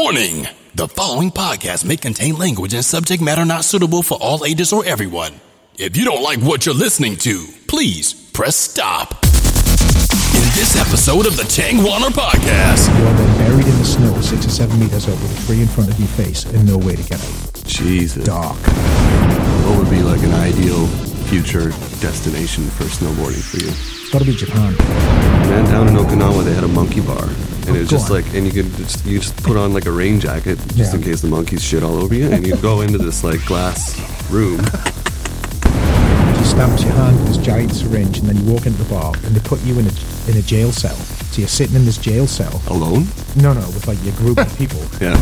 Warning! The following podcast may contain language and subject matter not suitable for all ages or everyone. If you don't like what you're listening to, please press stop. In this episode of the Chang Warner Podcast, You are then buried in the snow six or seven meters up with a tree in front of your face and no way to get out. Jesus. Dark. What would be like an ideal future destination for snowboarding for you? It's got to be Japan. Man, down in Okinawa, they had a monkey bar, and it was just like, and you could just you just put on like a rain jacket just Yeah. in case the monkeys shit all over you, and you go into this like glass room. She stamps your hand with this giant syringe, and then you walk into the bar, and they put you in a in a jail cell. So you're sitting in this jail cell. Alone? No, no, with like your group of people. Yeah.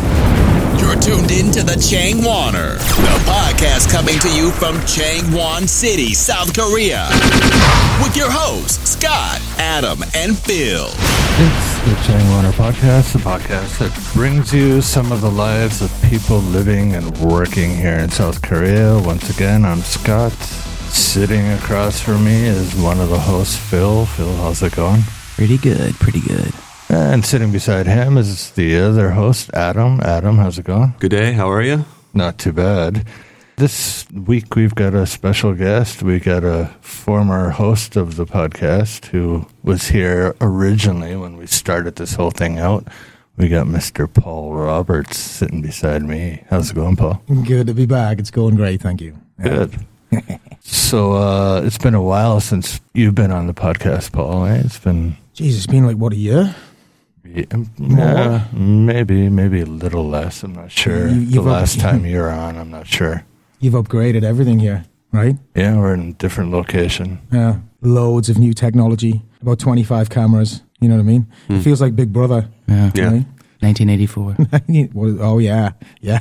you're tuned in to the Chang Warner, the podcast coming to you from Changwon City, South Korea. With your hosts, Scott, Adam, and Phil. It's the Chang Warner Podcast, the podcast that brings you some of the lives of people living and working here in South Korea. Once again, I'm Scott. Sitting across from me is one of the hosts, Phil. Phil, how's it going? Pretty good, pretty good. And sitting beside him is the other host, Adam. Adam, how's it going? Good day. How are you? Not too bad. This week we've got a special guest. We got a former host of the podcast who was here originally when we started this whole thing out. We got Mr. Paul Roberts sitting beside me. How's it going, Paul? Good to be back. It's going great, thank you. Good. so uh, it's been a while since you've been on the podcast, Paul. Eh? It's been Jeez, it's been like what a year. yeah, maybe maybe a little less. I'm not sure. You- the you've up- last time you were on, I'm not sure. You've upgraded everything here, right? Yeah, we're in a different location. Yeah, loads of new technology. About 25 cameras. You know what I mean? It hmm. feels like Big Brother. Yeah. Yeah. right? 1984. Oh yeah, yeah.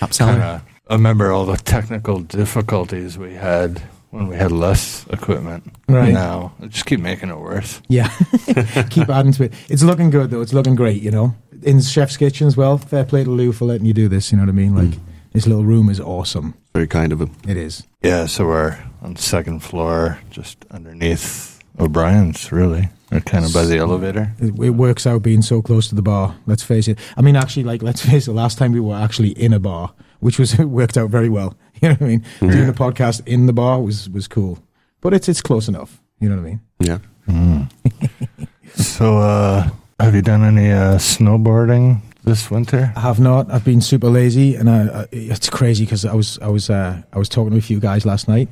Top. Kinda, I remember all the technical difficulties we had when we had less equipment. Right. Now, just keep making it worse. Yeah. Keep adding to it. It's looking good though. It's looking great, you know. In Chef's Kitchen as well. Fair play to Lou for letting you do this, you know what I mean? Like mm. this little room is awesome. Very kind of him. It is. Yeah, so we're on the second floor, just underneath O'Brien's, really. We're kind of by the elevator. It, it works out being so close to the bar. Let's face it. I mean, actually, like, let's face it. Last time we were actually in a bar, which was it worked out very well. You know what I mean? Doing a podcast in the bar was was cool, but it's it's close enough. You know what I mean? Yeah. So, uh, have you done any uh, snowboarding this winter? I have not. I've been super lazy, and I, I, it's crazy because I was I was uh, I was talking to a few guys last night,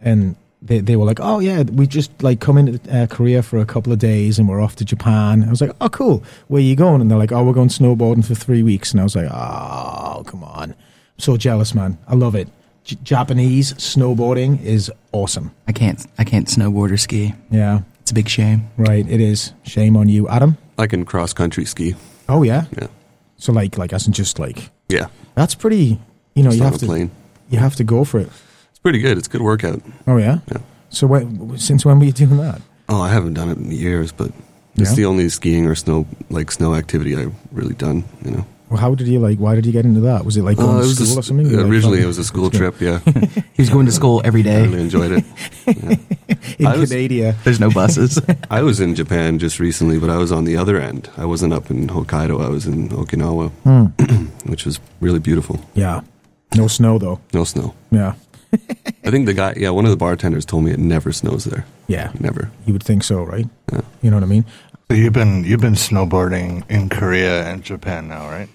and they they were like, "Oh yeah, we just like come into uh, Korea for a couple of days, and we're off to Japan." I was like, "Oh cool, where are you going?" And they're like, "Oh, we're going snowboarding for three weeks," and I was like, "Oh come on, I'm so jealous, man. I love it. J- Japanese snowboarding is awesome. I can't I can't snowboard or ski. Yeah, It's a big shame. right. It is. Shame on you, Adam. I can cross country ski. Oh yeah. Yeah. So like like as in just like Yeah. that's pretty. You know, It's you not have a to plane. you have to go for it. It's pretty good. It's a good workout. Oh yeah. Yeah. So when, since when were you doing that? Oh, I haven't done it in years, but it's Yeah? the only skiing or snow like snow activity I've really done. You know. Well, how did you like? Why did you get into that? Was it like going Uh, to it was school a, or something? You, like, originally, felt- it was a school trip. Yeah, He was going to school every day. I really enjoyed it. in I was- Canada. There's no buses. I was in Japan just recently, but I was on the other end. I wasn't up in Hokkaido. I was in Okinawa, Hmm. which was really beautiful. Yeah, no snow though. No snow. Yeah, I think the guy, yeah, one of the bartenders told me it never snows there. yeah. Never. You would think so, right? Yeah. You know what I mean? So you've been you've been snowboarding in Korea and Japan now, right?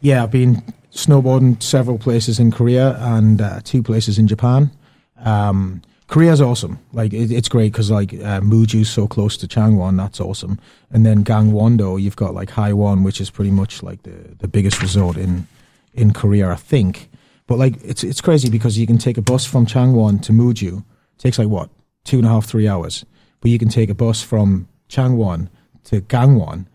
Yeah, I've been snowboarding several places in Korea and uh, two places in Japan. Um, Korea's awesome. Like it, it's great because like uh, Muju's so close to Changwon. That's awesome. And then Gangwon-do, you've got like High One, which is pretty much like the the biggest resort in in Korea, I think. But like it's it's crazy because you can take a bus from Changwon to Muju. It takes like what two and a half three hours. But you can take a bus from Changwon to Gangwon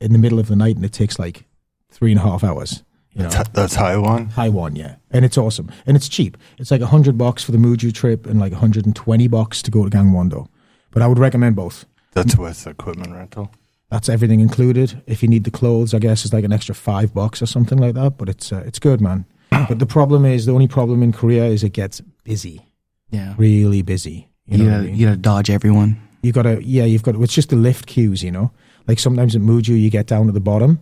in the middle of the night, and it takes like three and a half hours. You know, That's, that's High One. Taiwan, yeah, and it's awesome and it's cheap. It's like a hundred bucks for the Muju trip and like a hundred and twenty bucks to go to Gangwon-do. But I would recommend both. That's with equipment rental. That's everything included. If you need the clothes, I guess it's like an extra five bucks or something like that. But it's uh, it's good, man. but the problem is the only problem in Korea is it gets busy, Yeah. really busy. You You, know, what I gotta, mean? you gotta dodge everyone. You gotta yeah you've got it's just the lift queues you know like sometimes at muju you get down to the bottom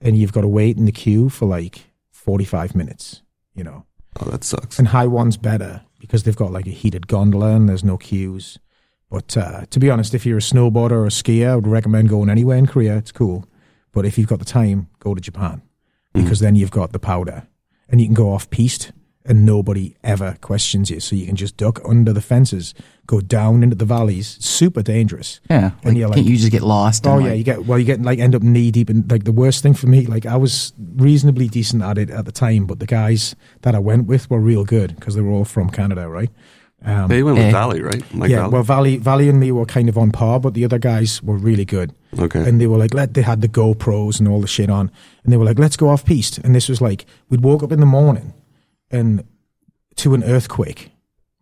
and you've got to wait in the queue for like 45 minutes, you know. Oh, that sucks. And high one's better because they've got like a heated gondola and there's no queues. But uh, to be honest, if you're a snowboarder or a skier, I would recommend going anywhere in Korea. It's cool. But if you've got the time, go to Japan because then you've got the powder and you can go off piste and nobody ever questions you. So you can just duck under the fences, go down into the valleys. Super dangerous. Yeah. And Like, you're can't like- you just get lost? Oh yeah, like- you get well, you get like end up knee deep in like the worst thing for me. Like I was reasonably decent at it at the time, but the guys that I went with were real good because they were all from Canada, right? Um, They went with Eh. Valley, right? Mike yeah, Valley? well, Valley, Valley and me were kind of on par, but the other guys were really good. okay. And they were like, let they had the GoPros and all the shit on, and they were like, let's go off piste. And this was like, we'd woke up in the morning and to an earthquake,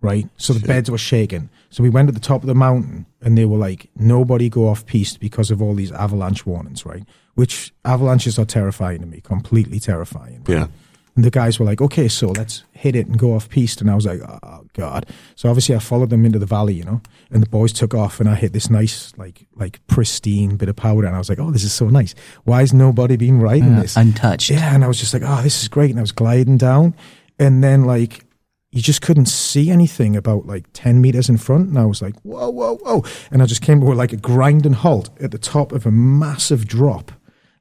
right? So the Shit. beds were shaking. So we went to the top of the mountain, and they were like, nobody go off piste because of all these avalanche warnings, right? Which avalanches are terrifying to me, completely terrifying. right? yeah. And the guys were like, okay, so let's hit it and go off piste. And I was like, oh, God. So obviously I followed them into the valley, you know, and the boys took off and I hit this nice, like, like pristine bit of powder. And I was like, oh, this is so nice. Why is nobody been riding uh, this? untouched. Yeah. And I was just like, oh, this is great. And I was gliding down. And then, like, you just couldn't see anything about like 10 meters in front. And I was like, whoa, whoa, whoa. And I just came to like a grinding halt at the top of a massive drop.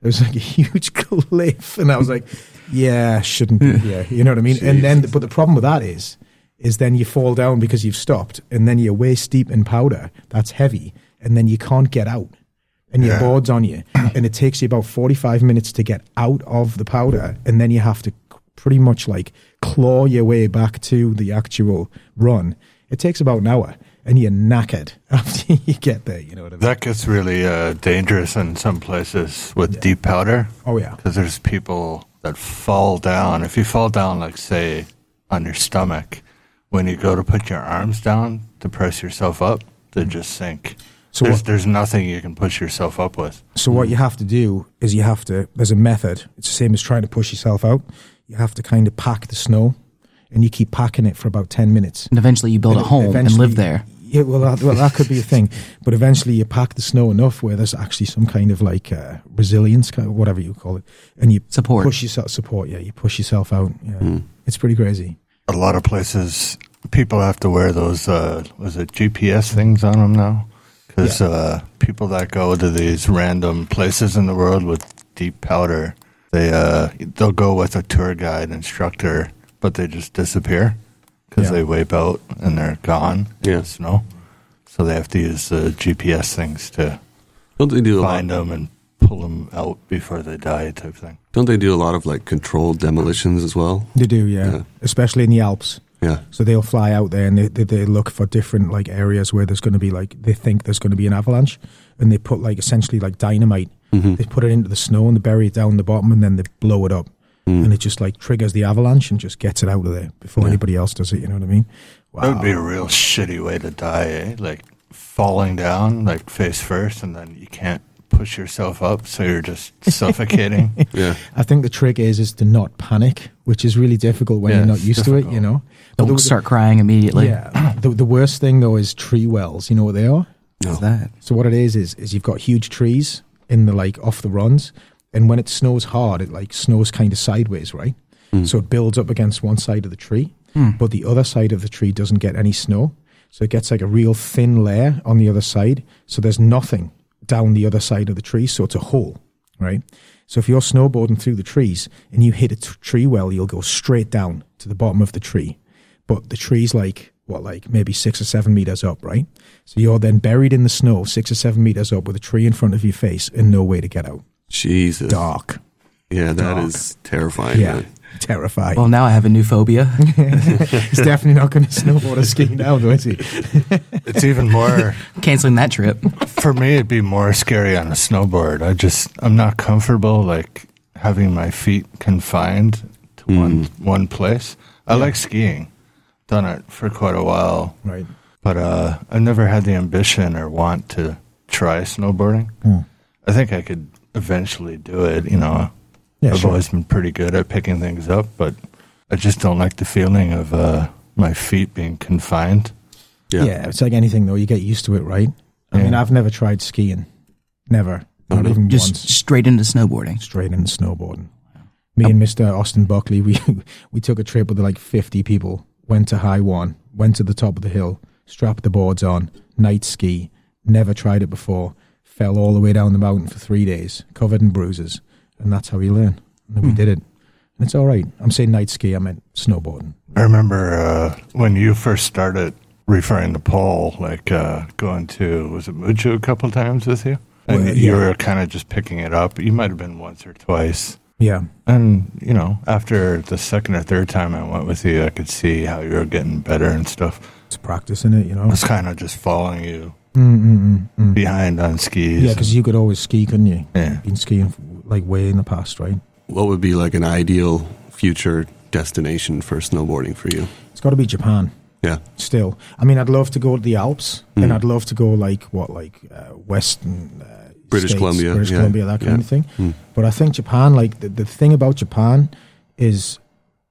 It was like a huge cliff. And I was like, yeah, shouldn't be here. You know what I mean? And then, but the problem with that is, is then you fall down because you've stopped and then you're waist deep in powder. That's heavy. And then you can't get out. And your Yeah. board's on you. And it takes you about 45 minutes to get out of the powder. And then you have to pretty much like claw your way back to the actual run. It takes about an hour. And you're knackered after you get there. You know what I mean? That gets really uh, dangerous in some places with deep powder. Oh, yeah. Because there's people that fall down. If you fall down, like, say, on your stomach, when you go to put your arms down to press yourself up, they just sink. So there's, what- there's nothing you can push yourself up with. So what you have to do is you have to. There's a method. It's the same as trying to push yourself out. You have to kind of pack the snow, and you keep packing it for about ten minutes. And eventually you build a home and live there. Yeah, well, that, well, that could be a thing. But eventually, you pack the snow enough where there's actually some kind of like uh, resilience, kind of whatever you call it, and you Support. push yourself. Support, yeah, you push yourself out. Yeah, Hmm. it's pretty crazy. A lot of places, people have to wear those, uh, was it GPS things on them now? Because Yeah. uh, people that go to these random places in the world with deep powder, they uh, they'll go with a tour guide instructor, but they just disappear because Yeah. they wipe out and they're gone in Yeah. the snow. So they have to use the GPS things to Don't they do find them and pull them out before they die, type thing. Don't they do a lot of like controlled demolitions as well? They do, yeah, Yeah. especially in the Alps. Yeah. So they'll fly out there and they, they, they look for different like areas where there's going to be like they think there's going to be an avalanche, and they put like essentially like dynamite. Mm-hmm. They put it into the snow and they bury it down the bottom, and then they blow it up, Mm. and it just like triggers the avalanche and just gets it out of there before Yeah. anybody else does it. You know what I mean? Wow. That would be a real shitty way to die, eh? Like falling down, like face first, and then you can't push yourself up, so you're just suffocating. Yeah. I think the trick is is to not panic, which is really difficult when Yeah, you're not it's used to it. You know. But Don't the- start crying immediately. Yeah. the, the worst thing though is tree wells. You know what they are? What's that? So what it is is is you've got huge trees in the like off the runs, and when it snows hard, it like snows kind of sideways, right? Hmm. So it builds up against one side of the tree, hmm. but the other side of the tree doesn't get any snow, so it gets like a real thin layer on the other side. So there's nothing down the other side of the tree, so it's a hole, right? So if you're snowboarding through the trees and you hit a t- tree well, you'll go straight down to the bottom of the tree, but the tree's like what, like maybe six or seven meters up, right? So you're then buried in the snow, six or seven meters up, with a tree in front of your face and no way to get out. Jesus. Dark, Yeah, that Dark. is terrifying. yeah, man. Terrifying. Well, now I have a new phobia. He's definitely not going to snowboard or ski now, though, is he? it's even more Canceling that trip. for me. It'd be more scary on a snowboard. I just I'm not comfortable like having my feet confined to one one place. I like skiing. Done it for quite a while, Right. but uh, I've never had the ambition or want to try snowboarding. Hmm. I think I could eventually do it. You know, Yeah, I've sure. always been pretty good at picking things up, but I just don't like the feeling of uh, my feet being confined. Yeah. Yeah. it's like anything though. You get used to it, right? I mean, I've never tried skiing, never. Not even Just once. straight into snowboarding. Straight into snowboarding. Me and Mr. Austin Buckley, we we took a trip with like 50 people, went to High One, went to the top of the hill, strapped the boards on, night ski, never tried it before, fell all the way down the mountain for three days, covered in bruises. And that's how you learn. And then we did it. And it's all right. I'm saying night ski, I meant snowboarding. I remember uh, when you first started referring to Paul, like uh, going to, was it Muju a couple times with you? And Well, you yeah. were kind of just picking it up. You might have been once or twice. Yeah. And, you know, after the second or third time I went with you, I could see how you were getting better and stuff. It's practicing it, you know? It's kind of just following you Mm, mm, mm, mm. behind on skis. Yeah, because you could always ski, couldn't you? Yeah. Been skiing like way in the past, right? What would be like an ideal future destination for snowboarding for you? It's got to be Japan. Yeah. Still, I mean, I'd love to go to the Alps, and Mm. I'd love to go like what, like uh, Western uh, British States, Columbia, British yeah, Columbia, that kind yeah. of thing. Mm. But I think Japan, like the, the thing about Japan, is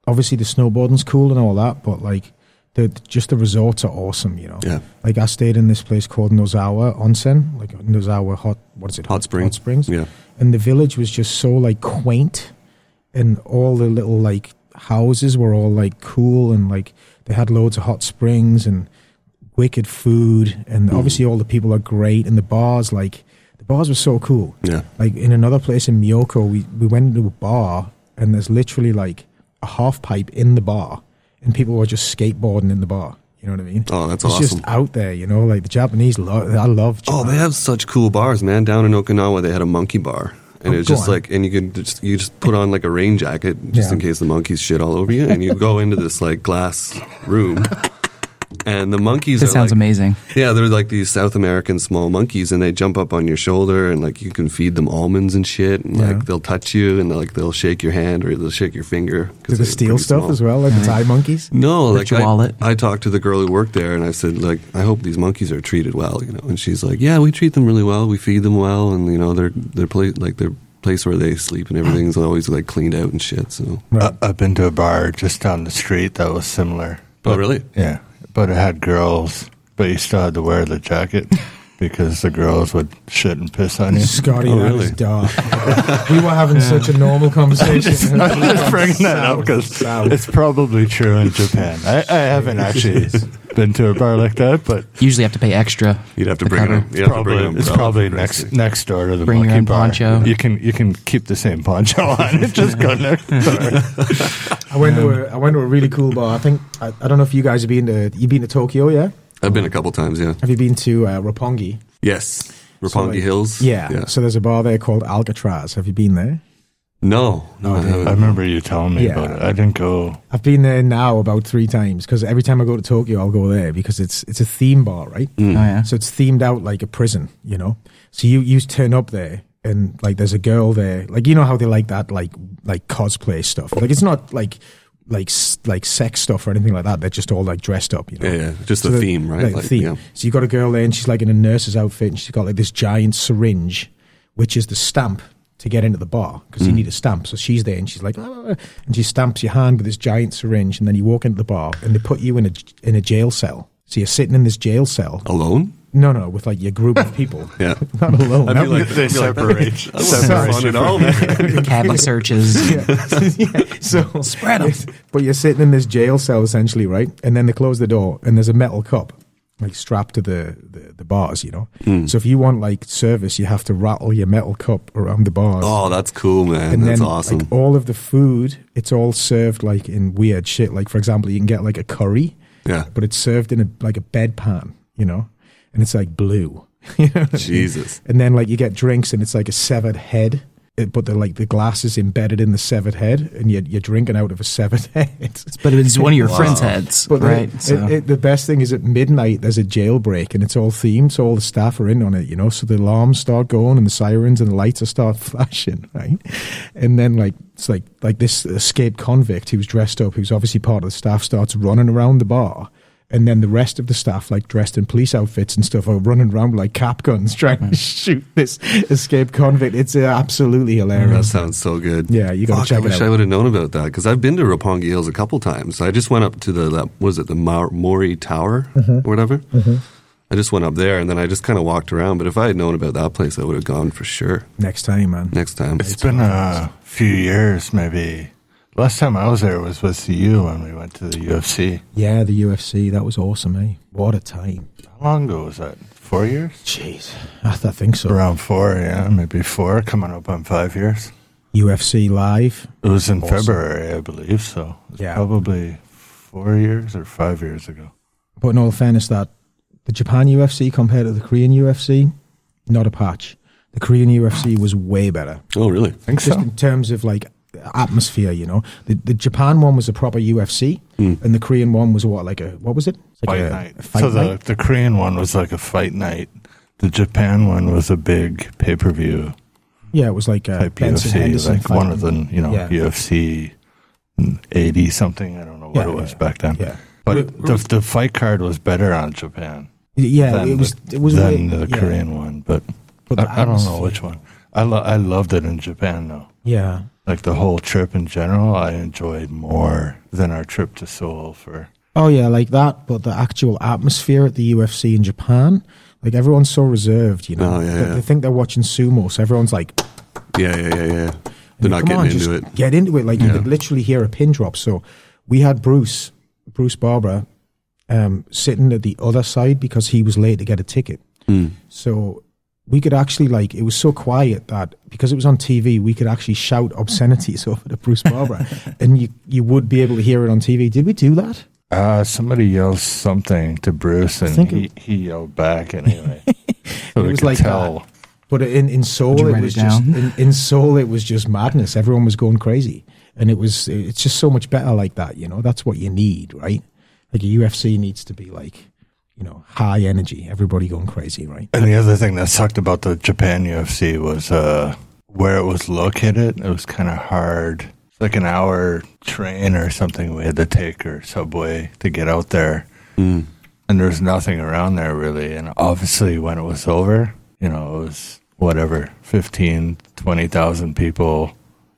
obviously the snowboarding's cool and all that, but like the just the resorts are awesome. You know, Yeah. like I stayed in this place called Nozawa Onsen, like Nozawa Hot. What is it? Hot Springs. Hot Springs. Yeah. And the village was just so like quaint. And all the little like houses were all like cool and like they had loads of hot springs and wicked food. And Mm. obviously all the people are great. And the bars like the bars were so cool. Yeah. like in another place in Myoko we, we went into a bar and there's literally like a half pipe in the bar. And people were just skateboarding in the bar you know what I mean Oh, that's it's awesome. It's just out there you know like the Japanese love I love Oh, they have such cool bars, man. Down in Okinawa, they had a monkey bar, and Oh, it's just on. like, and you could just you just put on like a rain jacket just Yeah. in case the monkeys shit all over you, and you go into this like glass room, and the monkeys. This are sounds like, amazing. Yeah, they're like these South American small monkeys, and they jump up on your shoulder, and like you can feed them almonds and shit, and Yeah. like they'll touch you, and like they'll shake your hand or they'll shake your finger. do they steal stuff as well like the Thai monkeys No, Rich like I, wallet. I talked to the girl who worked there, and I said, like, I hope these monkeys are treated well, you know. And she's like, Yeah, we treat them really well. We feed them well, and you know, they're they're pla- like their place where they sleep and everything's always like cleaned out and shit. So, right. I, I've been to a bar just down the street that was similar. oh really? Yeah, but it had girls, but you still had to wear the jacket because the girls would shit and piss on you. Scotty, Oh, that really? is dark. we were having such a normal conversation. I'm just bringing that up because it's probably true in Japan. I, I haven't actually been to a bar like that, but Usually have to pay extra. You'd have to to bring it's cover. them. You have to probably, bring an it's probably next next door to the Bring your monkey own bar. poncho. You can you can keep the same poncho on. and just go next door. I went to a I went to a really cool bar. I think I, I don't know if you guys have been to you've been to Tokyo, yeah? I've been a couple times. Yeah. Have you been to uh, Roppongi? Yes. Roppongi So, like- Hills. Yeah. Yeah. So there's a bar there called Alcatraz. Have you been there? No. No. I I remember you telling me Yeah. about it. I didn't go. I've been there now about three times because every time I go to Tokyo, I'll go there because it's it's a theme bar, right? Oh yeah. So it's themed out like a prison, you know. So you you turn up there and like there's a girl there, like you know how they like that like like cosplay stuff. Like it's not like like like sex stuff or anything like that. They're just all like dressed up, you know. Yeah, yeah. Just So the the- theme, right? Like, the theme. yeah. So you got a girl there, and she's like in a nurse's outfit, and she's got like this giant syringe, which is the stamp to get into the bar because you Mm. need a stamp. So she's there, and she's like, "Ah," and she stamps your hand with this giant syringe, and then you walk into the bar, and they put you in a in a jail cell. So you're sitting in this jail cell. Alone? No, no, with like your group of people. Yeah. Not alone. I That feel like They I feel like that- separate. I wouldn't Separate fun at all, man. Cavity searches. yeah. So Spread 'em. But you're sitting in this jail cell essentially, right? And then they close the door, and there's a metal cup like strapped to the the, the bars, you know. Hmm. So if you want like service, you have to rattle your metal cup around the bars. Oh, that's cool, man. and that's then awesome. like all of the food, it's all served like in weird shit. Like for example, you can get like a curry, yeah. but it's served in a like a bedpan, you know, and it's like blue. you know what I mean? Jesus. And then like you get drinks and it's like a severed head, it- but the like the glass is embedded in the severed head, and you're, you're drinking out of a severed head. But it's one of your Wow. friends' heads, But right? it- so it- the best thing is at midnight there's a jailbreak and it's all themed, so all the staff are in on it, you know. So the alarms start going and the sirens and the lights are start flashing, right? And then like it's like like this escaped convict who was dressed up, who's obviously part of the staff, starts running around the bar. And then the rest of the staff, like dressed in police outfits and stuff, are running around with, like cap guns trying to shoot this escaped convict. It's uh, absolutely hilarious. That sounds so good. Yeah, you gotta check I it I wish out. I would have known about that because I've been to Roppongi Hills a couple times. I just went up to the that was it the Mar- Mori Tower Mm-hmm. or whatever, I just went up there and then I just kind of walked around. But if I had known about that place, I would have gone for sure Next time, man. next time. It's been a few years, maybe. Last time I was there was with you when we went to the UFC. Yeah, the UFC. That was awesome, eh? What a time. How long ago was that? Four years? Jeez, I, th- I think so. Around four, yeah, maybe four, coming up on five years. UFC live. It was in Awesome. February, I believe, so it was Yeah. probably four years or five years ago. But in all fairness, that the Japan UFC compared to the Korean UFC, not a patch. The Korean UFC was way better. oh, really? think Just so. in terms of like atmosphere, you know. The the Japan one was a proper UFC, hmm. and the Korean one was what like a what was it? Like Fight a, night. a fight so the, night? the Korean one was like a fight night. The Japan one was a big pay per view yeah, it was like a type Benson UFC, Henderson like one of the you know Yeah. UFC eighty something. I don't know what Yeah, it was yeah, back then. Yeah, But the the fight card was better on Japan yeah, than it was the, it was than way- the yeah. Korean one. But, But I, I don't know which one. I lo- I loved it in Japan though. Yeah, Like the whole trip in general, I enjoyed more than our trip to Seoul for. Oh yeah, like that. But the actual atmosphere at the UFC in Japan, like everyone's so reserved, you know. Oh, yeah, they, yeah. they think they're watching sumo, so everyone's like, Yeah, yeah, yeah, yeah. They're not getting on, into just it. Get into it. Like you could literally hear a pin drop. So we had Bruce, Bruce Barbara, um, sitting at the other side because he was late to get a ticket. Mm. So we could actually like it was so quiet that because it was on TV, we could actually shout obscenities over to Bruce Barbara, and you you would be able to hear it on TV. Did we do that? Uh, somebody yelled something to Bruce, and think he, it- he yelled back anyway. so we was could like tell. But in in Seoul, it was it just in, in Seoul, it was just madness. Everyone was going crazy, and it was it's just so much better like that. You know, that's what you need, right? Like a UFC needs to be like, you know, high energy, everybody going crazy, right? And the other thing that sucked about the Japan UFC was uh, where it was located. It was kind of hard. It's like an hour train or something we had to take or subway to get out there. Mm. And there's nothing around there really. And obviously, when it was over, you know, it was whatever 15, 20,000 people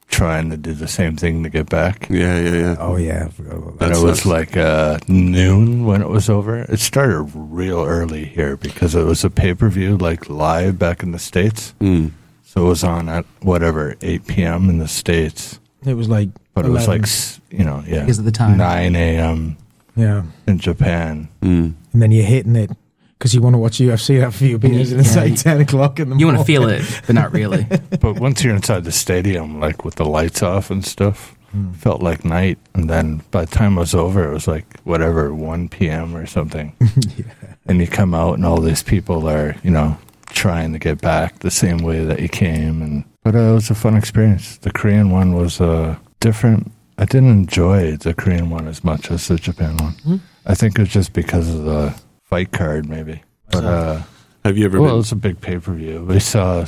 trying to do the same thing to get back. Yeah, yeah, yeah. Oh yeah, I forgot about that. And it was like uh, noon when it was over. It started real early here because it was a pay per view, like live back in the States. Mm. So it was on at whatever, 8 p.m. in the States. It was like, But it was like, you know, yeah. Because of the time. 9 a.m. yeah, in Japan. Mm. and then you're hitting it because you want to watch UFC after few beers, and it's Yeah, like you- ten o'clock in the morning. You want to feel it, but not really. But once you're inside the stadium, like with the lights off and stuff, Hmm. felt like night. And then by the time it was over, it was like whatever, 1 p.m. or something. yeah. And you come out, and all these people are, you know, trying to get back the same way that you came. And but uh, it was a fun experience. The Korean one was uh, different. I didn't enjoy the Korean one as much as the Japan one. Hmm? I think it's just because of the fight card, maybe. But uh, Have you ever well, it been? was a big pay per view. We saw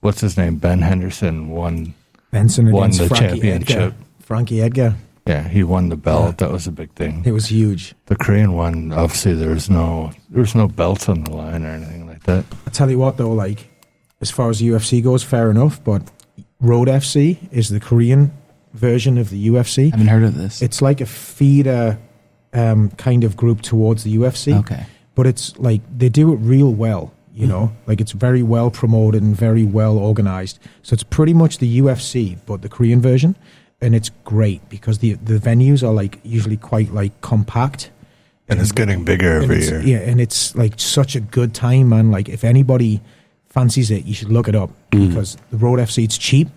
what's his name, Ben Henderson won. Benson Won against the Frankie championship. Edgar. Frankie Edgar. Yeah, he won the belt. Yeah. That was a big thing. It was huge. The Korean one, obviously, there was no there was no belts on the line or anything like that. I tell you what, though, like as far as UFC goes, fair enough. But Road FC is the Korean version of the UFC. I haven't heard of this. It's like a feeder um, kind of group towards the UFC. okay. But it's like they do it real well. You know, like it's very well promoted and very well organized. So it's pretty much the UFC, but the Korean version, and it's great because the the venues are like usually quite like compact. And it's getting bigger every year. Yeah, and it's like such a good time, man. Like if anybody fancies it, you should look it up because the Road FC it's cheap.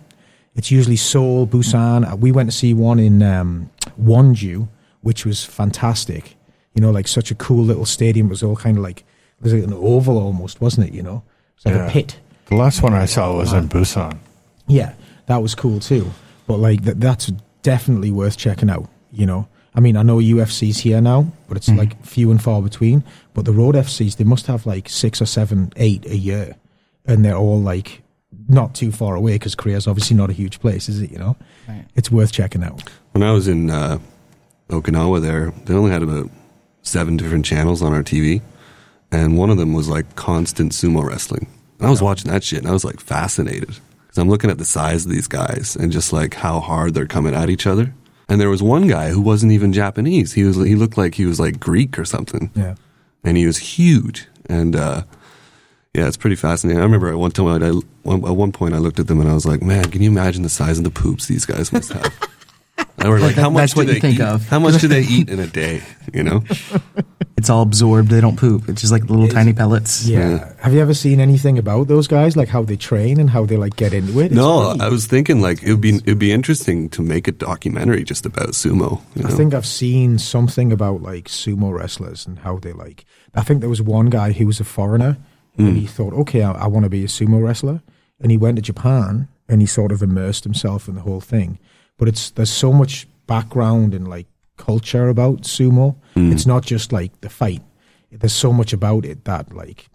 It's usually Seoul, Busan. Uh, We went to see one in um, Wonju, which was fantastic. You know, like such a cool little stadium. It was all kind of like it was like an oval almost, wasn't it? You know, it's like Yeah. a pit. The last one I saw was in Busan. Yeah, that was cool too. But like th- that's definitely worth checking out. You know, I mean, I know UFC's here now, but it's like few and far between. But the Road FCs, they must have like six or seven, eight a year, and they're all like not too far away because Korea's obviously not a huge place, is it? You know, Right. it's worth checking out. When I was in uh, Okinawa, there they only had about seven different channels on our TV, and one of them was like constant sumo wrestling. And I was watching that shit, and I was like fascinated because I'm looking at the size of these guys and just like how hard they're coming at each other. And there was one guy who wasn't even Japanese. He was he looked like he was like Greek or something, Yeah, and he was huge. and uh, yeah, it's pretty fascinating. I remember at one time, I, at one point, I looked at them and I was like, "Man, can you imagine the size of the poops these guys must have?" I was like, "How much That's do what you they think eat? of. How much do they eat in a day?" You know? It's all absorbed. They don't poop. It's just like little tiny pellets. Yeah. Yeah. Have you ever seen anything about those guys, like how they train and how they like get into it? It's No, pretty- I was thinking like it would be it'd be interesting to make a documentary just about sumo. You know? I think I've seen something about like sumo wrestlers and how they like. I think there was one guy who was a foreigner and hmm. he thought, okay, I, I want to be a sumo wrestler, and he went to Japan and he sort of immersed himself in the whole thing. But it's there's so much background and like culture about sumo. Mm. It's not just like the fight. There's so much about it that like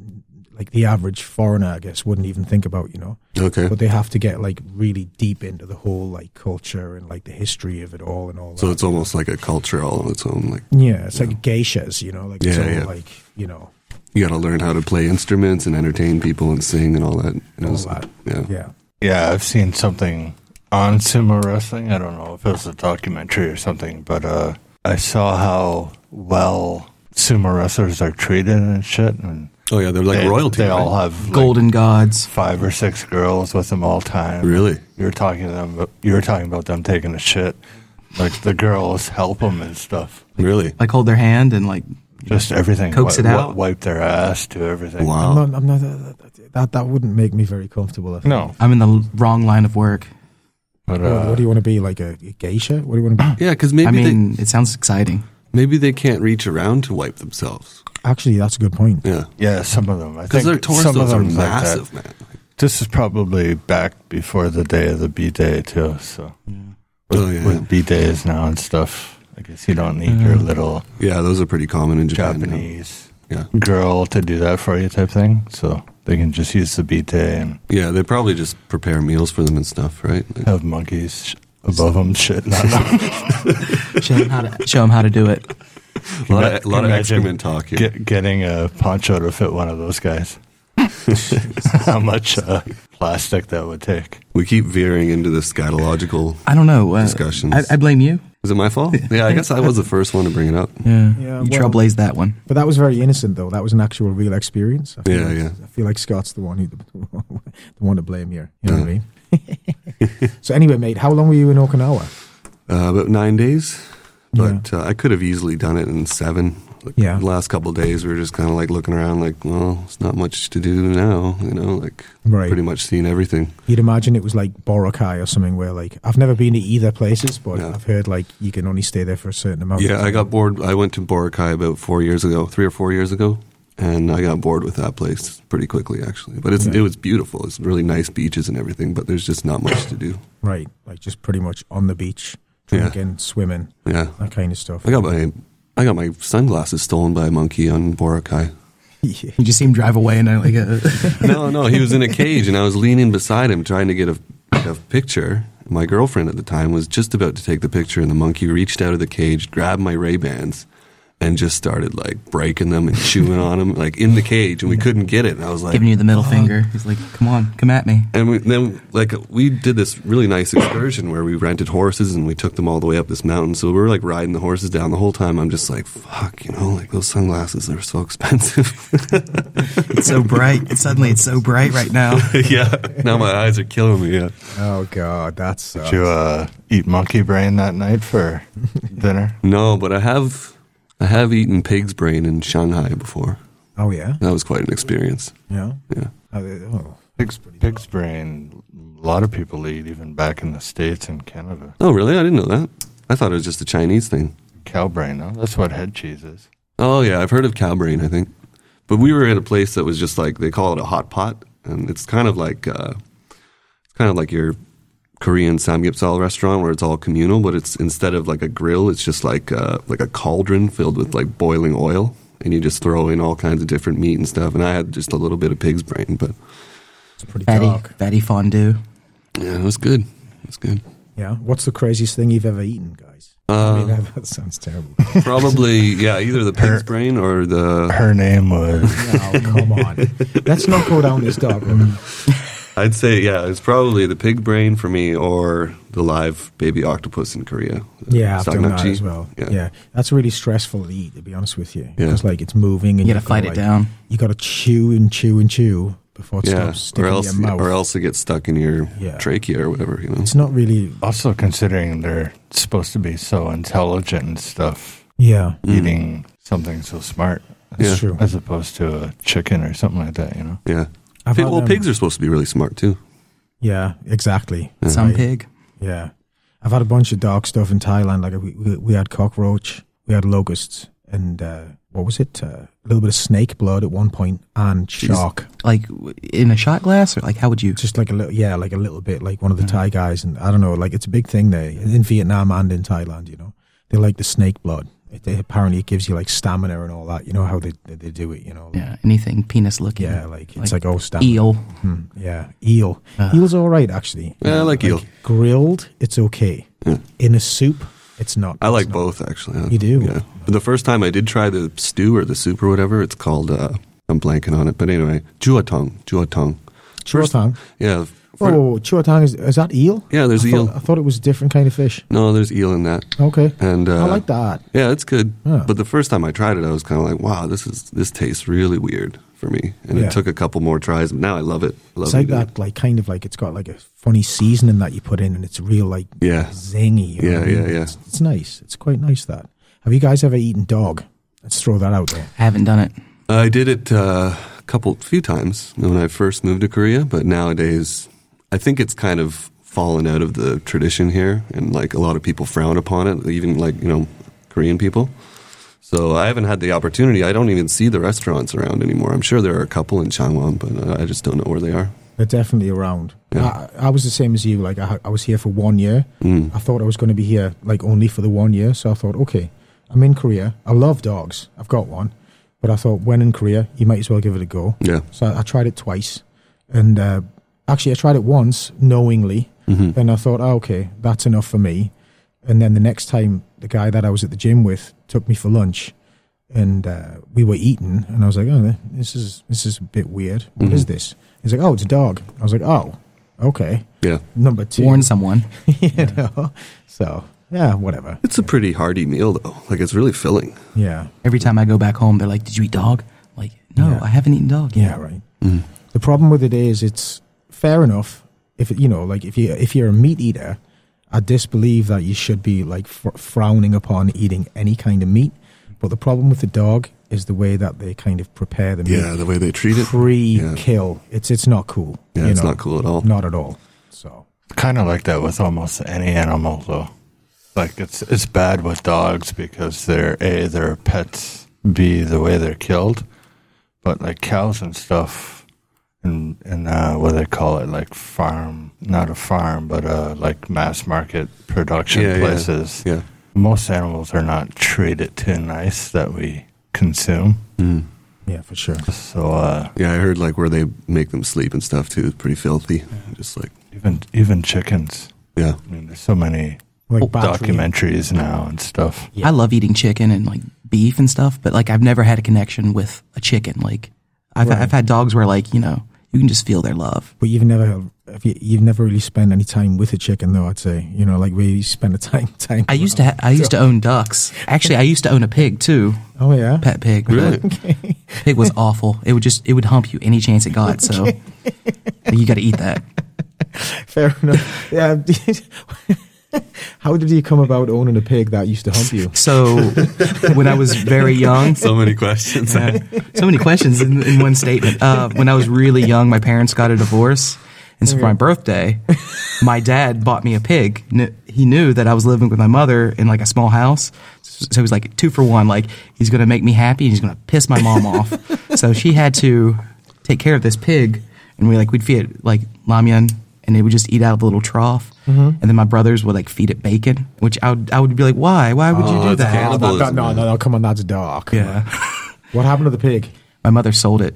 like the average foreigner, I guess, wouldn't even think about. You know okay. but they have to get like really deep into the whole like culture and like the history of it all and all So that. it's almost like a culture all on its own. Like yeah, it's like geishas, you know, like it's Yeah, all yeah. like you know, you got to learn how to play instruments and entertain people and sing and all that. You know, all so- that. Yeah. Yeah, Yeah, I've seen something on sumo wrestling. I don't know if it was a documentary or something, but uh, I saw how well sumo wrestlers are treated and shit. And Oh yeah, they're like they, royalty. They all right? have like, Golden gods. five or six girls with them all time. Really? You were talking to them. You were talking about them taking a shit. Like the girls help them and stuff. Really? Like hold their hand and like Just everything. Coax it out. wipe their ass to everything. Wow. I'm not. I'm not. That, that that wouldn't make me very comfortable. I think. No, I'm in the wrong line of work. But What, uh, what do you want to be like a, a geisha? What do you want to be? Yeah, because maybe I mean, it sounds exciting. maybe they can't reach around to wipe themselves. Actually, that's a good point. Yeah, yeah, some of them. I because think their some of torsos are them like massive, man. This is probably back before the day of the bidet too. So with, Oh, yeah. with bidets now and stuff, I guess you don't need your little Yeah, those are pretty common in Japan. now. Japanese Yeah, girl to do that for you type thing. So they can just use the B and yeah, they probably just prepare meals for them and stuff, right? Like- have monkeys sh- above them shit. on them. Show them how to show 'em how to do it. a lot of, a lot of excrement talk here. Get, getting a poncho to fit one of those guys. How much uh, plastic that would take? we keep veering into the scatological. I don't know. Uh, Discussions. I, I blame you. Is it my fault? Yeah, I guess I was the first one to bring it up. Yeah, Yeah, you well- trailblazed that one. But that was very innocent, though. That was an actual, real experience. I feel Yeah, like, yeah. I feel like Scott's the one who the one to blame here. You know what I mean? so anyway, mate, how long were you in Okinawa? Uh, about nine days, but uh, I could have easily done it in seven. Like, Yeah. The last couple of days, we were just kind of like looking around, like, well, it's not much to do now, you know, like Right. pretty much seen everything. You'd imagine it was like Boracay or something where like I've never been to either places, but Yeah. I've heard like you can only stay there for a certain amount. Yeah, I got bored. I went to Boracay about four years ago, three or four years ago, and I got bored with that place pretty quickly, actually. But it's, Yeah. it was beautiful. It's really nice beaches and everything, but there's just not much to do. right, like just pretty much on the beach, Yeah. drinking, swimming, Yeah. that kind of stuff. I got my I got my sunglasses stolen by a monkey on Boracay. You just see him drive away and I like uh, no, no, he was in a cage, and I was leaning beside him trying to get a, a picture. My girlfriend at the time was just about to take the picture, and the monkey reached out of the cage, grabbed my Ray Bans, and just started like breaking them and chewing on them, like in the cage, and we couldn't get it. And I was like, giving you the middle finger. He's like, "Come on, come at me." and we, then like we did this really nice excursion where we rented horses and we took them all the way up this mountain. So we were like riding the horses down the whole time. I'm just like, fuck, you know, like those sunglasses are so expensive. It's so bright. And suddenly, it's so bright right now. yeah, now my eyes are killing me. Yeah. Oh god, that's Did you uh, eat monkey brain that night for dinner? No, but I have I have eaten pig's brain in Shanghai before. oh yeah, That was quite an experience. yeah. Yeah. Oh, oh. Pig's, pig's brain, a lot of people eat, even back in the States and Canada. Oh, really? I didn't know that. I thought it was just a Chinese thing. Cow brain, no? That's what head cheese is. Oh yeah, I've heard of cow brain. I think, but we were at a place that was just like they call it a hot pot, and it's kind of like uh, it's kind of like your Korean samgyeopsal restaurant where it's all communal, but it's instead of like a grill, it's just like uh, like a cauldron filled with like boiling oil, and you just throw in all kinds of different meat and stuff. And I had just a little bit of pig's brain, but It's pretty Fatty, dark. fatty fondue. yeah, it was good. It was good. Yeah. What's the craziest thing you've ever eaten, guys? I Uh, mean, that, that sounds terrible. Probably, yeah, either the pig's brain or the. Her name was oh, come on. Let's not go down this dark road. I I'd say yeah, it's probably the pig brain for me or the live baby octopus in Korea. Yeah, uh, I've done that as well. Yeah. Yeah. that's really stressful to eat. To be honest with you, Yeah. because like it's moving and You you've gotta fight gotta, it like, down. You got to chew and chew and chew before it Yeah, stops sticking or in else, your mouth. or else it gets stuck in your Yeah. trachea or whatever. You know. it's not really. Also, considering they're supposed to be so intelligent and stuff, Yeah, eating something so smart. it's Yeah. true. As opposed to a chicken or something like that, you know? Yeah. I've Pig- had, well, um, pigs are supposed to be really smart too. Yeah, exactly. Some Right. pig. Yeah, I've had a bunch of dog stuff in Thailand. Like we we, we had cockroach, we had locusts, and uh, what was it? Uh, a little bit of snake blood at one point, and shark. Like in a shot glass, or like how would you? Just like a little, yeah, like a little bit, like one of the Thai guys, and I don't know, like it's a big thing there in Vietnam and in Thailand. You know, they like the snake blood. It, they, apparently, it gives you like stamina and all that. You know how they they, they do it. You know, Yeah, anything penis looking. Yeah, like it's Like like, oh stamina. eel. Hmm, yeah, eel. Uh. Eel's all right actually. Yeah, I like eel. Grilled, it's okay. Yeah. In a soup, it's not. I like not. both actually. You do? Yeah. But the first time I did try the stew or the soup or whatever, it's called. Uh, I'm blanking on it, but anyway, juatong, juatong. Chuatang. Yeah. Oh, for- oh, chuatang is is that eel? Yeah, there's I eel. Thought, I thought it was a different kind of fish. No, there's eel in that, Okay, and uh, I like that. Yeah, it's good. Yeah. But the first time I tried it, I was kind of like, "Wow, this is this tastes really weird for me." And Yeah. it took a couple more tries, but now I love it. I love It's like eating that, like kind of like it's got like a funny seasoning that you put in, and it's real like Yeah. zingy. Yeah, I mean? yeah, yeah. It's, it's nice. It's quite nice. That. Have you guys ever eaten dog? Let's throw that out there. I haven't done it. it. I did it uh, a couple, few times when I first moved to Korea, but nowadays, I think it's kind of fallen out of the tradition here, and like a lot of people frown upon it, even like you know Korean people. So I haven't had the opportunity. I don't even see the restaurants around anymore. I'm sure there are a couple in Changwon, but I just don't know where they are. They're definitely around. Yeah. I, I was the same as you. Like I, I was here for one year. Mm. I thought I was going to be here like only for the one year. So I thought, okay, I'm in Korea. I love dogs. I've got one, but I thought when in Korea, you might as well give it a go. Yeah. So I, I tried it twice, and uh, actually I tried it once knowingly. Mhm. Then I thought, oh, okay, that's enough for me. And then the next time, the guy that I was at the gym with took me for lunch, and uh, we were eating, and I was like, oh, this is this is a bit weird. What is Mhm. this? He's like, oh, it's a dog. I was like, oh, okay. Yeah. Number two, Warn someone. you know. So yeah, whatever. It's a pretty hearty meal, though. Like it's really filling. Yeah, Every time I go back home, they're like, "Did you eat dog?" I'm like, no, Yeah. I haven't eaten dog yeah, right. Mm. The problem with it is, it's fair enough if it, you know, like if you if you're a meat eater, I disbelieve that you should be like fr- frowning upon eating any kind of meat. But the problem with the dog is the way that they kind of prepare the meat. Yeah, the way they treat it. pre-kill. It's it's not cool. Yeah, you it's know. not cool at all. Not at all. So Kind of like that with almost any animal, though. Like it's it's bad with dogs because they're a they're pets, b the way they're killed, but like cows and stuff, and and uh, what do they call it, like farm, not a farm, but uh, like mass market production Yeah, yeah. places. Yeah. Most animals are not treated too nice that we consume. Mm. yeah, for sure. So uh, Yeah, I heard like where they make them sleep and stuff too. It's pretty filthy. Just like even even chickens. yeah, I mean, there's so many Like battery. documentaries now and stuff. Yeah. I love eating chicken and like beef and stuff, but like I've never had a connection with a chicken. Like I've Right. I've had dogs where like you know you can just feel their love. But you've never have you, you've never really spent any time with a chicken, though. I'd say you know, like where you spend a time time. I used to ha- I used to own ducks. Actually, I used to own a pig too, Oh yeah. pet pig. Really? but Pig was awful. It would just it would hump you any chance it got. So you got to eat that. Fair enough. Yeah. How did you come about owning a pig that used to hump you? So when I was very young, so many questions. Yeah. so many questions in, in one statement. Uh, when I was really young, my parents got a divorce. And so for my birthday, my dad bought me a pig. He knew that I was living with my mother in like a small house. So he was like two for one. Like he's going to make me happy and he's going to piss my mom off. So she had to take care of this pig. And we like, we'd feed it like lamyan and it would just eat out of the little trough. Mm-hmm. And then my brothers would like feed it bacon, which I would, I would be like, why? Why would Oh, you do that? Oh, that, Cannibalism, that, no, no, no, come on, that's dark. Yeah. What happened to the pig? My mother sold it.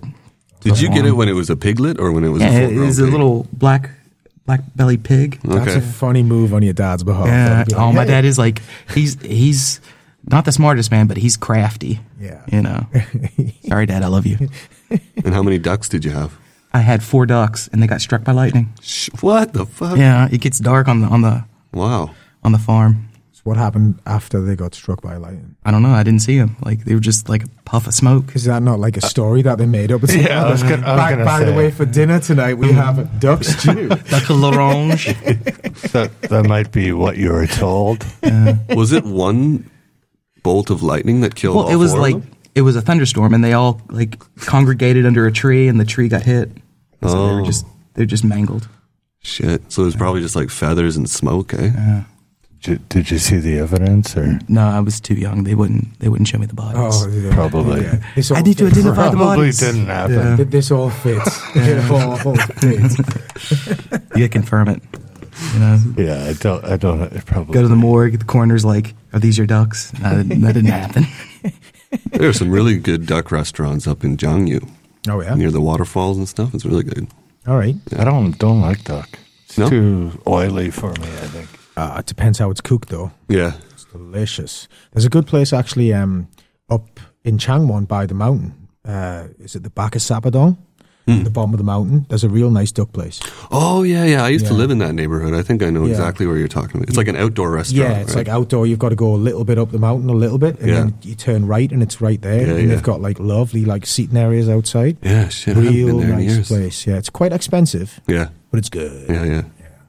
Did you get it when it was a piglet or when it was Yeah, a it full-grown a little black black belly pig. That's Okay. a funny move on your dad's behalf. Yeah. Be like, Oh, my dad is like he's he's not the smartest man, but he's crafty. Yeah. You know. Sorry, Dad, I love you. And how many ducks did you have? I had four ducks and they got struck by lightning. What the fuck? Yeah, it gets dark on the on the Wow. on the farm. So what happened after they got struck by lightning? I don't know. I didn't see them. Like they were just like a puff of smoke. Is that not like a story that they made up? It's like, Yeah, I was gonna- I was by, gonna by the way, for dinner tonight we have a duck stew. Duck l'orange. that that might be what you were told. Was it one bolt of lightning that killed well, all it was four like it was a thunderstorm, and they all like congregated under a tree, and the tree got hit. And so they Oh. were just they're just mangled. Shit. So it was probably just like feathers and smoke, eh? Did you, did you see the evidence or No, I was too young. They wouldn't they wouldn't show me the bodies. Oh, yeah. Probably. Yeah. This all I need to fits. identify the probably bodies. didn't happen? Yeah. Th- This all fits. It all fits. You gotta confirm it. You know, Yeah, I don't. I don't. It probably go to the morgue. The coroner's like, "Are these your ducks?" No, that, that didn't happen. There are some really good duck restaurants up in Jiangyu Oh yeah. near the waterfalls and stuff. It's really good. All right. I don't don't like duck. It's No? too oily for me. I think. Uh, it depends how it's cooked though. Yeah. It's delicious. There's a good place actually um, up in Changwon by the mountain. Uh, is it the back of Sapadong? Hmm. The bottom of the mountain. There's a real nice duck place. Oh yeah, yeah. I used to live in that neighborhood. I think I know Yeah. exactly where you're talking about. It's like an outdoor restaurant. yeah, it's right? like outdoor. You've got to go a little bit up the mountain, a little bit, and Yeah. then you turn right, and it's right there. Yeah, and yeah. they've got like lovely like seating areas outside. yeah, shit. I Real been there in nice years. place. Yeah, it's quite expensive, Yeah, but it's good. yeah, yeah.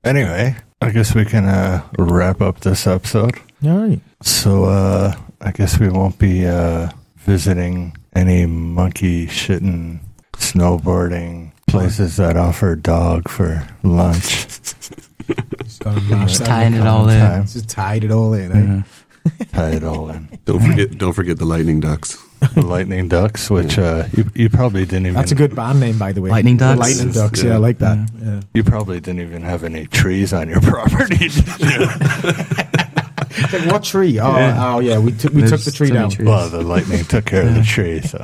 Anyway, I guess we can uh, wrap up this episode. All right. So uh, I guess we won't be uh, visiting any monkey shitting, snowboarding places that offer dog for lunch. Just gotta mash Just that tying it all in. Time. Just tied it all in. eh? Tie it all in. Don't forget, don't forget the lightning ducks. The lightning ducks, which uh, you, you probably didn't even. That's a good band name, by the way. Lightning The Ducks? Lightning Ducks. Yeah, yeah. I like that. Yeah. You probably didn't even have any trees on your property. did you? It's like, what tree? Oh, oh yeah, we took we There's took the tree so many down. trees. well, the lightning took care of the tree, so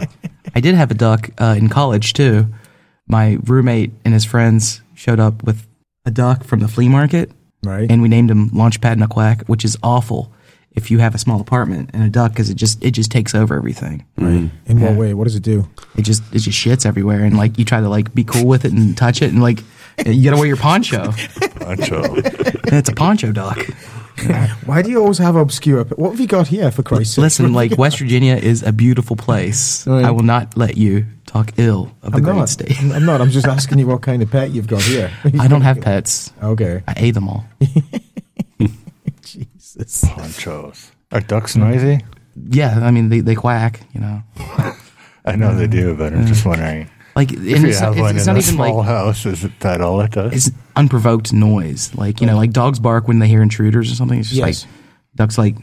I did have a duck uh, in college too. My roommate and his friends showed up with a duck from the flea market, Right. and we named him Launchpad McQuack, which is awful if you have a small apartment and a duck because it just it just takes over everything. Right. In what way? What does it do? It just it just shits everywhere, and like you try to like be cool with it and touch it, and like you gotta wear your poncho. poncho. And it's a poncho duck. Why do you always have obscure? What have you got here for Christ's sake? Listen, like West Virginia is a beautiful place. Right. I will not let you talk ill of the I'm great not. state. I'm not. I'm just asking you what kind of pet you've got here. I don't have pets. Okay. I ate them all. Jesus. Ponchos. Are ducks noisy? Yeah, I mean they, they quack, you know. I know they do, but I'm just wondering. Like If you it's, have it's, one it's in not a even small like house, is it that all it does? It's unprovoked noise. Like you know, like dogs bark when they hear intruders or something. It's just Yes. like ducks like,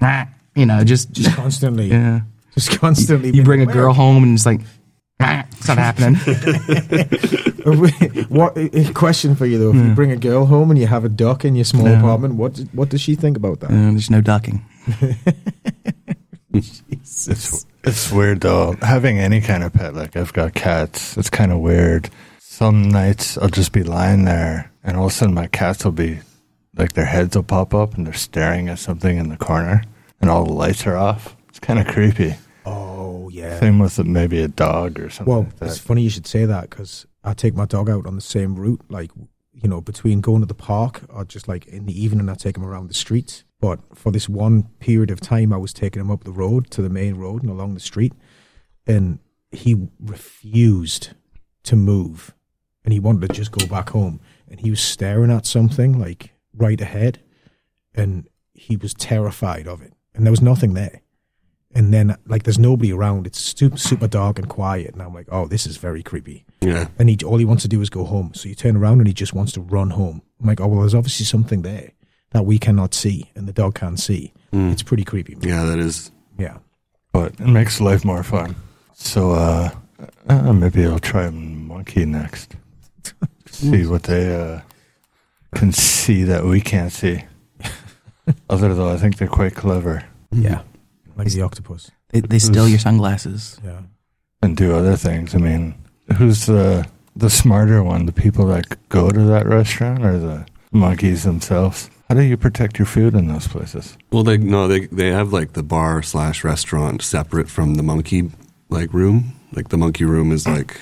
"Rah," you know, just Just constantly. yeah. Just constantly. You being bring a aware. girl home and it's like, "Rah," it's not happening. what a a question for you though? If you bring a girl home and you have a duck in your small Yeah. apartment, what what does she think about that? Uh, there's no ducking. It's it's weird though. Having any kind of pet, like I've got cats, it's kind of weird. Some nights I'll just be lying there, and all of a sudden my cats will be like their heads will pop up and they're staring at something in the corner, and all the lights are off. It's kind of creepy. Oh yeah. Same with maybe a dog or something Well, like it's funny you should say that because I take my dog out on the same route. Like, you know, between going to the park or just like in the evening, I take him around the streets. But for this one period of time, I was taking him up the road to the main road and along the street, and he refused to move, and he wanted to just go back home. And he was staring at something like right ahead, and he was terrified of it, and there was nothing there and then like there's nobody around. It's super, super dark and quiet, and I'm like, oh, this is very creepy. Yeah, And he all he wants to do is go home. So you turn around and he just wants to run home. I'm like, oh well, there's obviously something there that we cannot see and the dog can't see. It's pretty creepy. man. yeah. That is. Yeah. but it makes life more fun. So uh, uh maybe I'll try monkey next. See what they uh, can see that we can't see. Other though, I think they're quite clever Yeah. Like the octopus. They, they steal your sunglasses. Yeah. and do other things. I mean, who's the the smarter one? The people that go to that restaurant or the monkeys themselves? How do you protect your food in those places? Well, they no, they they have like the bar slash restaurant separate from the monkey like room. Like the monkey room is like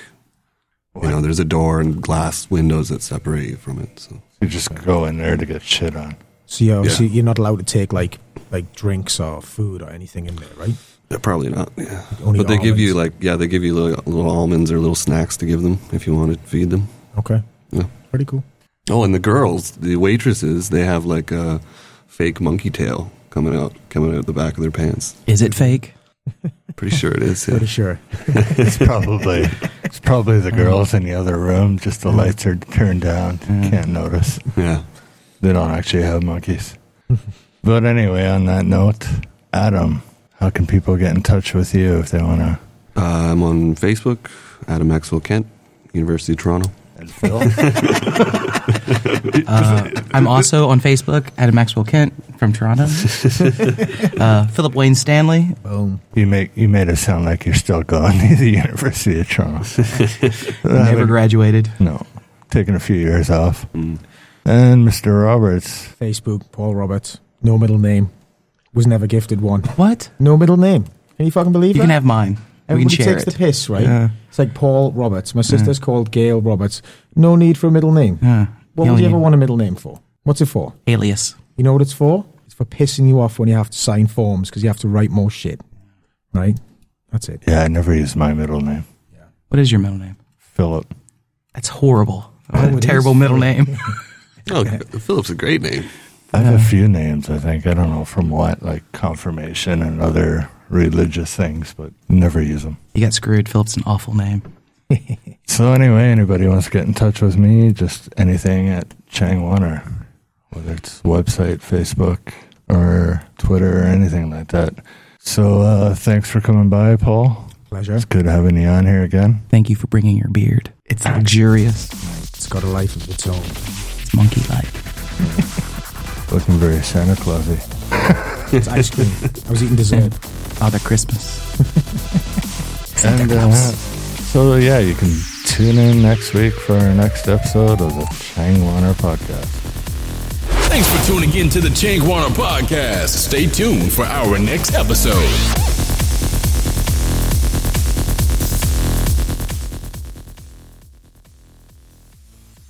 You know, there's a door and glass windows that separate you from it. So You just go in there to get shit on. So you obviously Yeah. you're not allowed to take like like drinks or food or anything in there, right? they're probably not. Yeah. Only But they give you like yeah, they give you little, little almonds or little snacks to give them if you want to feed them. Okay. Yeah. Pretty cool. Oh, and the girls, the waitresses, they have like a fake monkey tail coming out coming out the back of their pants. Is it fake? Pretty sure it is. Yeah. Pretty sure. It's probably it's probably the girls in the other room. Just the lights are turned down. Can't notice. yeah. They don't actually have monkeys. but anyway, on that note, Adam, how can people get in touch with you if they want to? Uh, I'm on Facebook, Adam Maxwell Kent, University of Toronto. And Phil, Uh, I'm also on Facebook, Adam Maxwell Kent from Toronto. uh, Philip Wayne Stanley. Boom. you make you made it sound like you're still going to the University of Toronto. Never graduated. No, taking a few years off. Mm. And Mr. Roberts, Facebook, Paul Roberts. No middle name. Was never gifted one. What? No middle name. Can you fucking believe You that? can have mine. We Everybody takes it. the piss, right? Yeah. It's like Paul Roberts. My sister's called Gail Roberts. No need for a middle name. Yeah. What You would you ever need want a middle name for? What's it for? Alias. You know what it's for? It's for pissing you off when you have to sign forms because you have to write more shit. Right? That's it. yeah, I never used my middle name, What is your middle name? Philip. That's horrible. Oh, a terrible is. middle name. Oh, Philip's a great name. I have a few names, I think. I don't know from what, like confirmation and other religious things, but never use them. you got screwed. Philip's an awful name. So anyway, anybody wants to get in touch with me, just anything at Changwon or whether it's website, Facebook, or Twitter or anything like that. So uh, thanks for coming by, Paul. Pleasure. It's good having you on here again. Thank you for bringing your beard. It's luxurious. It's got a life of its own. It's monkey like. Looking very Santa Clausy. It's ice cream. I was eating dessert. Father Christmas. And uh, so yeah, you can tune in next week for our next episode of the Changwaner podcast. Thanks for tuning in to the Changwaner Podcast. Stay tuned for our next episode.